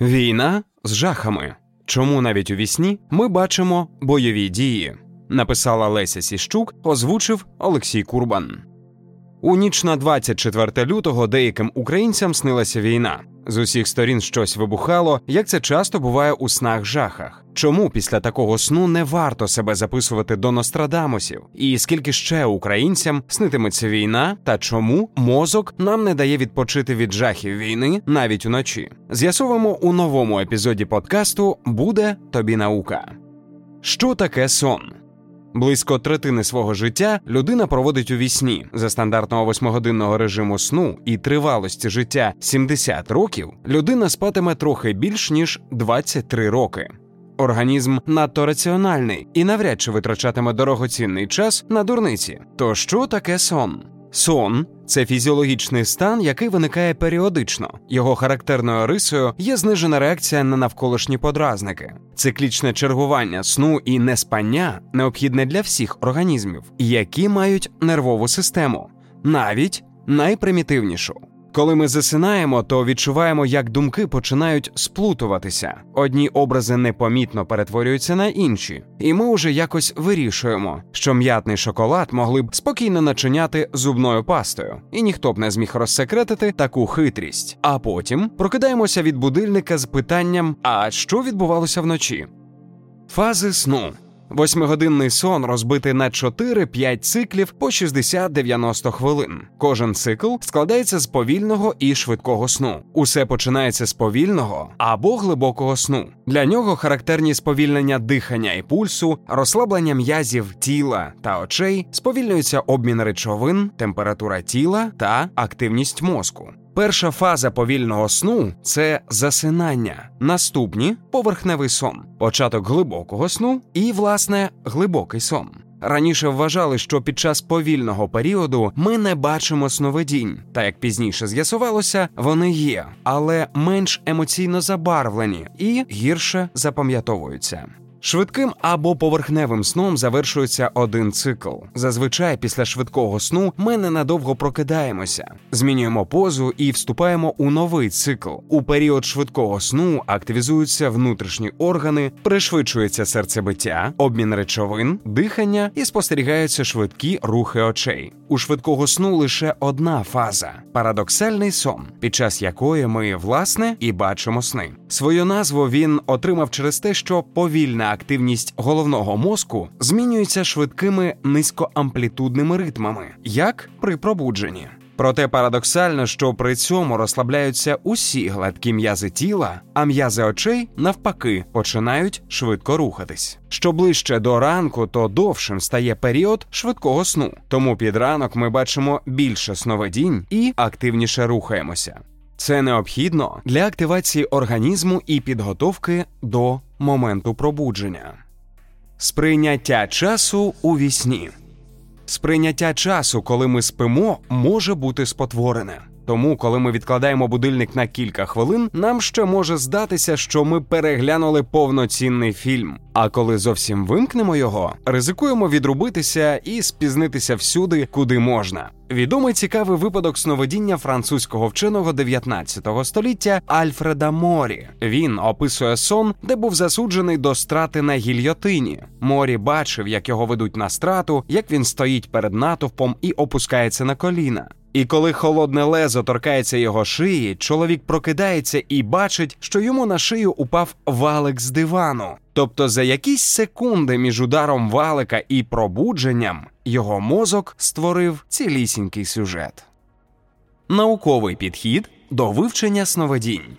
Війна з жахами. Чому навіть у вісні ми бачимо бойові дії? Написала Леся Сіщук, озвучив Олексій Курбан. У ніч на 24 лютого деяким українцям снилася війна. З усіх сторін щось вибухало, як це часто буває у снах жахах. Чому після такого сну не варто себе записувати до Нострадамусів? І скільки ще українцям снитиметься війна, та чому мозок нам не дає відпочити від жахів війни навіть уночі? З'ясовуємо у новому епізоді подкасту Буде тобі наука. Що таке сон? Близько третини свого життя людина проводить у вісні за стандартного восьмигодинного режиму сну і тривалості життя 70 років. Людина спатиме трохи більш ніж 23 роки. Організм надто раціональний і навряд чи витрачатиме дорогоцінний час на дурниці. То що таке сон? Сон це фізіологічний стан, який виникає періодично. Його характерною рисою є знижена реакція на навколишні подразники. Циклічне чергування сну і неспання необхідне для всіх організмів, які мають нервову систему, навіть найпримітивнішу. Коли ми засинаємо, то відчуваємо, як думки починають сплутуватися. Одні образи непомітно перетворюються на інші, і ми вже якось вирішуємо, що м'ятний шоколад могли б спокійно начиняти зубною пастою, і ніхто б не зміг розсекретити таку хитрість. А потім прокидаємося від будильника з питанням: а що відбувалося вночі? Фази сну. Восьмигодинний сон розбитий на 4-5 циклів по 60-90 хвилин. Кожен цикл складається з повільного і швидкого сну. Усе починається з повільного або глибокого сну. Для нього характерні сповільнення дихання і пульсу, розслаблення м'язів тіла та очей, сповільнюється обмін речовин, температура тіла та активність мозку. Перша фаза повільного сну це засинання, наступні поверхневий сон, початок глибокого сну і, власне, глибокий сон. Раніше вважали, що під час повільного періоду ми не бачимо сновидінь, та як пізніше з'ясувалося, вони є, але менш емоційно забарвлені і гірше запам'ятовуються. Швидким або поверхневим сном завершується один цикл. Зазвичай після швидкого сну ми ненадовго прокидаємося, змінюємо позу і вступаємо у новий цикл. У період швидкого сну активізуються внутрішні органи, пришвидшується серцебиття, обмін речовин, дихання і спостерігаються швидкі рухи очей. У швидкого сну лише одна фаза парадоксальний сон, під час якої ми власне і бачимо сни. Свою назву він отримав через те, що повільна активність головного мозку змінюється швидкими низькоамплітудними ритмами, як при пробудженні. Проте парадоксально, що при цьому розслабляються усі гладкі м'язи тіла, а м'язи очей навпаки починають швидко рухатись. Що ближче до ранку, то довшим стає період швидкого сну. Тому під ранок ми бачимо більше сновидінь і активніше рухаємося. Це необхідно для активації організму і підготовки до моменту пробудження. Сприйняття часу у вісні. Сприйняття часу, коли ми спимо, може бути спотворене. Тому, коли ми відкладаємо будильник на кілька хвилин, нам ще може здатися, що ми переглянули повноцінний фільм. А коли зовсім вимкнемо його, ризикуємо відрубитися і спізнитися всюди, куди можна. Відомий цікавий випадок сновидіння французького вченого 19 століття Альфреда Морі. Він описує сон, де був засуджений до страти на гільйотині. Морі бачив, як його ведуть на страту, як він стоїть перед натовпом і опускається на коліна. І коли холодне лезо торкається його шиї, чоловік прокидається і бачить, що йому на шию упав валик з дивану. Тобто за якісь секунди між ударом валика і пробудженням його мозок створив цілісінький сюжет. Науковий підхід до вивчення сновидінь.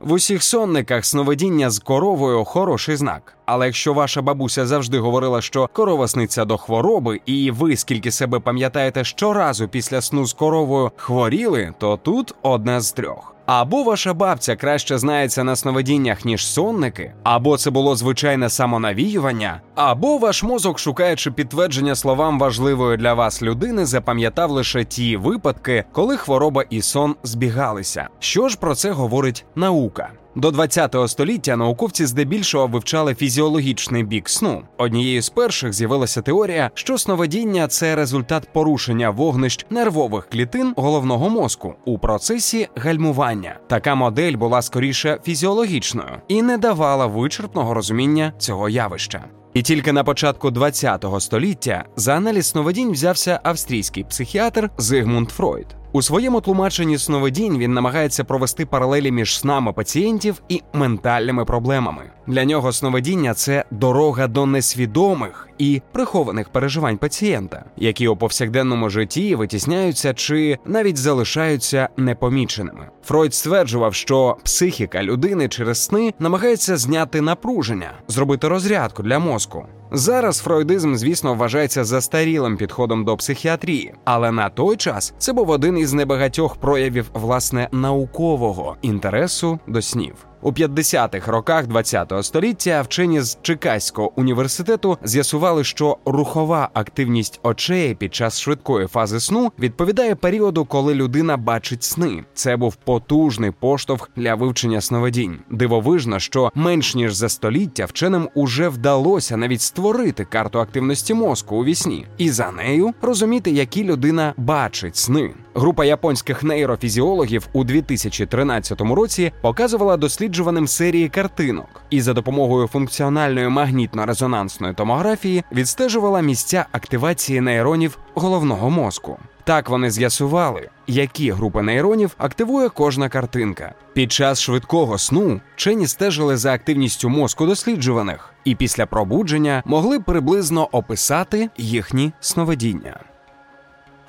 В усіх сонниках сновидіння з коровою хороший знак. Але якщо ваша бабуся завжди говорила, що корова сниться до хвороби, і ви, скільки себе пам'ятаєте, щоразу після сну з коровою хворіли, то тут одне з трьох. Або ваша бабця краще знається на сновидіннях, ніж сонники, або це було звичайне самонавіювання, або ваш мозок, шукаючи підтвердження словам важливої для вас людини, запам'ятав лише ті випадки, коли хвороба і сон збігалися. Що ж про це говорить наука? До 20-го століття науковці здебільшого вивчали фізіологічний бік сну. Однією з перших з'явилася теорія, що сновидіння це результат порушення вогнищ нервових клітин головного мозку у процесі гальмування. Така модель була скоріше фізіологічною і не давала вичерпного розуміння цього явища. І тільки на початку ХХ століття за аналіз сновидінь взявся австрійський психіатр Зигмунд Фройд. У своєму тлумаченні сновидінь він намагається провести паралелі між снами пацієнтів і ментальними проблемами. Для нього сновидіння це дорога до несвідомих і прихованих переживань пацієнта, які у повсякденному житті витісняються чи навіть залишаються непоміченими. Фройд стверджував, що психіка людини через сни намагається зняти напруження, зробити розрядку для мозку. Зараз фройдизм, звісно, вважається застарілим підходом до психіатрії, але на той час це був один із небагатьох проявів власне наукового інтересу до снів. У 50-х роках ХХ століття вчені з Чикаського університету з'ясували, що рухова активність очей під час швидкої фази сну відповідає періоду, коли людина бачить сни. Це був потужний поштовх для вивчення сновидінь. Дивовижно, що менш ніж за століття вченим уже вдалося навіть створити карту активності мозку у вісні, і за нею розуміти, які людина бачить сни. Група японських нейрофізіологів у 2013 році показувала досліджуваним серії картинок і за допомогою функціональної магнітно-резонансної томографії відстежувала місця активації нейронів головного мозку. Так вони з'ясували, які групи нейронів активує кожна картинка. Під час швидкого сну вчені стежили за активністю мозку досліджуваних, і після пробудження могли приблизно описати їхні сновидіння.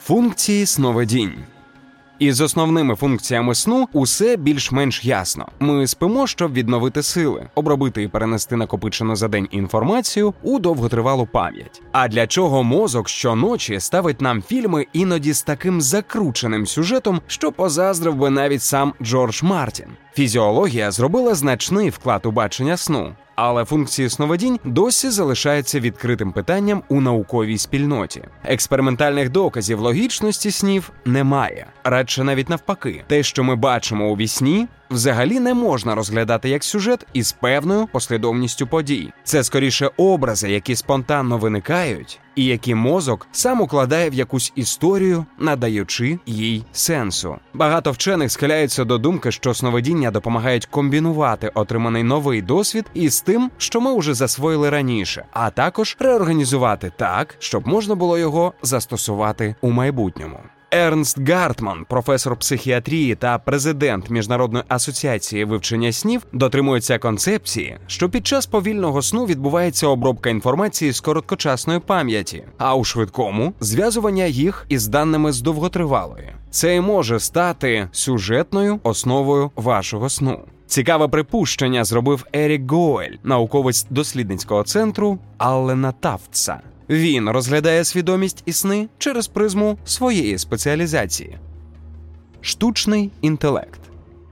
Функції сновидінь. Із основними функціями сну усе більш-менш ясно. Ми спимо, щоб відновити сили, обробити і перенести накопичену за день інформацію у довготривалу пам'ять. А для чого мозок щоночі ставить нам фільми іноді з таким закрученим сюжетом, що позаздрив би навіть сам Джордж Мартін. Фізіологія зробила значний вклад у бачення сну але функції сновидінь досі залишаються відкритим питанням у науковій спільноті. Експериментальних доказів логічності снів немає, радше навіть навпаки, те, що ми бачимо у вісні, взагалі не можна розглядати як сюжет із певною послідовністю подій. Це скоріше образи, які спонтанно виникають, і які мозок сам укладає в якусь історію, надаючи їй сенсу. Багато вчених схиляються до думки, що сновидіння допомагають комбінувати отриманий новий досвід із тим, що ми вже засвоїли раніше, а також реорганізувати так, щоб можна було його застосувати у майбутньому. Ернст Гартман, професор психіатрії та президент Міжнародної асоціації вивчення снів, дотримується концепції, що під час повільного сну відбувається обробка інформації з короткочасної пам'яті, а у швидкому зв'язування їх із даними з довготривалої. Це і може стати сюжетною основою вашого сну. Цікаве припущення зробив Ерік Гоель, науковець дослідницького центру Аллена Тафтса. Він розглядає свідомість і сни через призму своєї спеціалізації. Штучний інтелект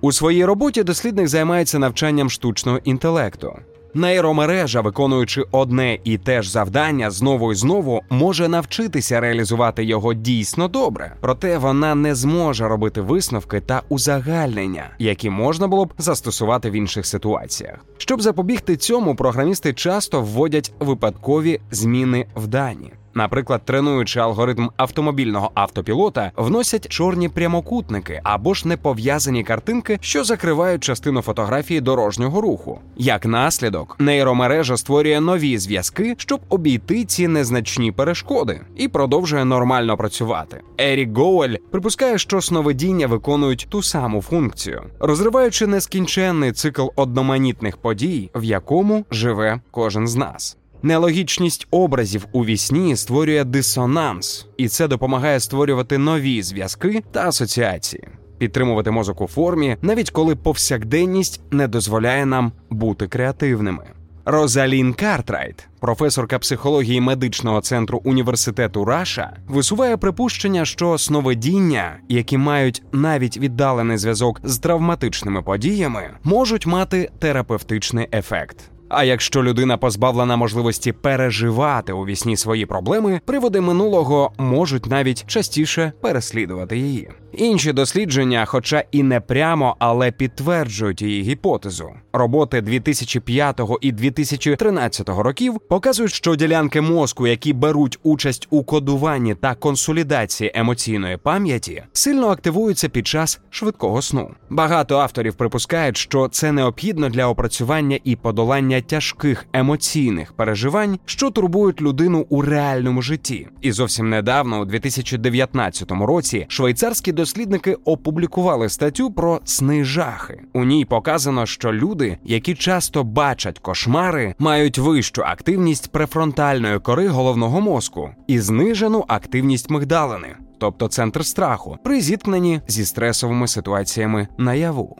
у своїй роботі дослідник займається навчанням штучного інтелекту. Нейромережа, виконуючи одне і те ж завдання знову і знову, може навчитися реалізувати його дійсно добре, проте вона не зможе робити висновки та узагальнення, які можна було б застосувати в інших ситуаціях. Щоб запобігти цьому, програмісти часто вводять випадкові зміни в дані. Наприклад, тренуючи алгоритм автомобільного автопілота, вносять чорні прямокутники або ж непов'язані картинки, що закривають частину фотографії дорожнього руху. Як наслідок, нейромережа створює нові зв'язки, щоб обійти ці незначні перешкоди, і продовжує нормально працювати. Ерік Гоуель припускає, що сновидіння виконують ту саму функцію, розриваючи нескінченний цикл одноманітних подій, в якому живе кожен з нас. Нелогічність образів у вісні створює дисонанс, і це допомагає створювати нові зв'язки та асоціації, підтримувати мозок у формі, навіть коли повсякденність не дозволяє нам бути креативними. Розалін Картрайт, професорка психології медичного центру університету Раша, висуває припущення, що сновидіння, які мають навіть віддалений зв'язок з травматичними подіями, можуть мати терапевтичний ефект. А якщо людина позбавлена можливості переживати у вісні свої проблеми, приводи минулого можуть навіть частіше переслідувати її. Інші дослідження, хоча і не прямо, але підтверджують її гіпотезу. Роботи 2005 і 2013 років показують, що ділянки мозку, які беруть участь у кодуванні та консолідації емоційної пам'яті, сильно активуються під час швидкого сну. Багато авторів припускають, що це необхідно для опрацювання і подолання тяжких емоційних переживань, що турбують людину у реальному житті. І зовсім недавно, у 2019 році, швейцарські дослідники опублікували статтю про сни жахи. У ній показано, що люди, які часто бачать кошмари, мають вищу активність префронтальної кори головного мозку і знижену активність мигдалини, тобто центр страху, при зіткненні зі стресовими ситуаціями наяву.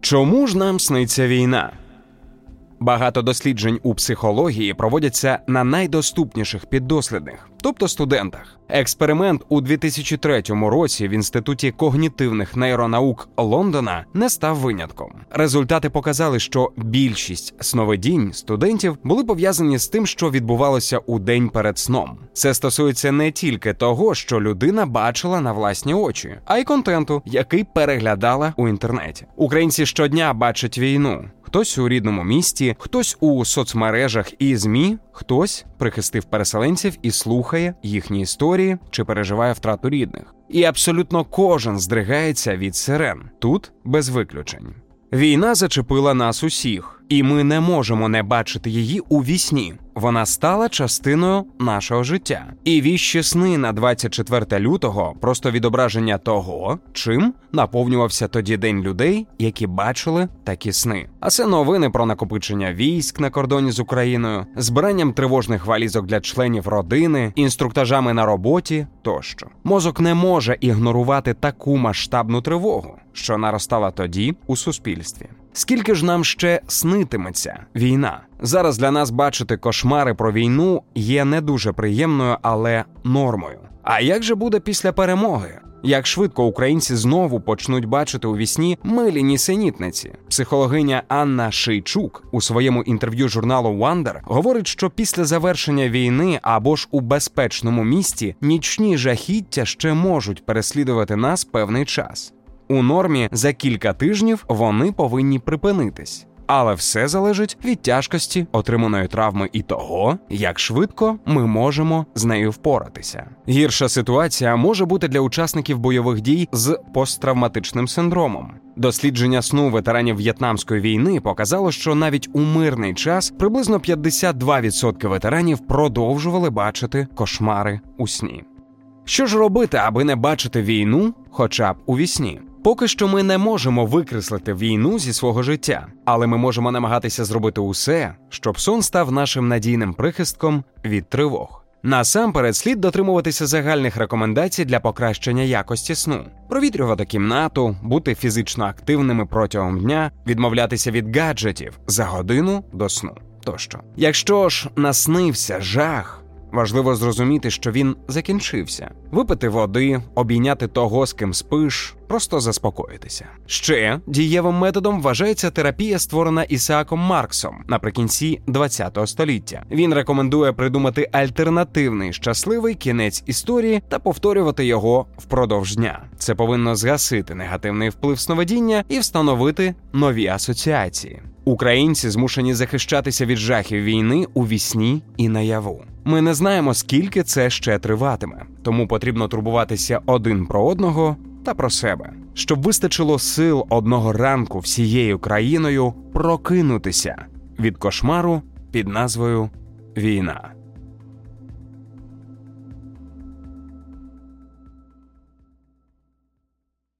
Чому ж нам сниться війна? Багато досліджень у психології проводяться на найдоступніших піддослідних, тобто студентах. Експеримент у 2003 році в інституті когнітивних нейронаук Лондона не став винятком. Результати показали, що більшість сновидінь студентів були пов'язані з тим, що відбувалося у день перед сном. Це стосується не тільки того, що людина бачила на власні очі, а й контенту, який переглядала у інтернеті. Українці щодня бачать війну хтось у рідному місті, хтось у соцмережах і змі, хтось прихистив переселенців і слухає їхні історії чи переживає втрату рідних. І абсолютно кожен здригається від сирен тут без виключень. Війна зачепила нас усіх, і ми не можемо не бачити її у вісні. Вона стала частиною нашого життя. І віщі сни на 24 лютого просто відображення того, чим наповнювався тоді день людей, які бачили такі сни. А це новини про накопичення військ на кордоні з Україною, збиранням тривожних валізок для членів родини, інструктажами на роботі тощо. Мозок не може ігнорувати таку масштабну тривогу, що наростала тоді у суспільстві. Скільки ж нам ще снитиметься війна? Зараз для нас бачити кошмари про війну є не дуже приємною, але нормою. А як же буде після перемоги? Як швидко українці знову почнуть бачити у вісні милі нісенітниці? Психологиня Анна Шийчук у своєму інтерв'ю журналу Wonder говорить, що після завершення війни або ж у безпечному місті нічні жахіття ще можуть переслідувати нас певний час. У нормі за кілька тижнів вони повинні припинитись. Але все залежить від тяжкості отриманої травми і того, як швидко ми можемо з нею впоратися. Гірша ситуація може бути для учасників бойових дій з посттравматичним синдромом. Дослідження сну ветеранів В'єтнамської війни показало, що навіть у мирний час приблизно 52% ветеранів продовжували бачити кошмари у сні. Що ж робити, аби не бачити війну, хоча б у вісні? Поки що ми не можемо викреслити війну зі свого життя, але ми можемо намагатися зробити усе, щоб сон став нашим надійним прихистком від тривог. Насамперед слід дотримуватися загальних рекомендацій для покращення якості сну, провітрювати кімнату, бути фізично активними протягом дня, відмовлятися від гаджетів за годину до сну. Тощо, якщо ж наснився жах. Важливо зрозуміти, що він закінчився, випити води, обійняти того, з ким спиш, просто заспокоїтися. Ще дієвим методом вважається терапія, створена Ісааком Марксом наприкінці ХХ століття. Він рекомендує придумати альтернативний щасливий кінець історії та повторювати його впродовж дня. Це повинно згасити негативний вплив сновидіння і встановити нові асоціації. Українці змушені захищатися від жахів війни у вісні і наяву. Ми не знаємо, скільки це ще триватиме, тому потрібно турбуватися один про одного та про себе, щоб вистачило сил одного ранку всією країною прокинутися від кошмару під назвою Війна.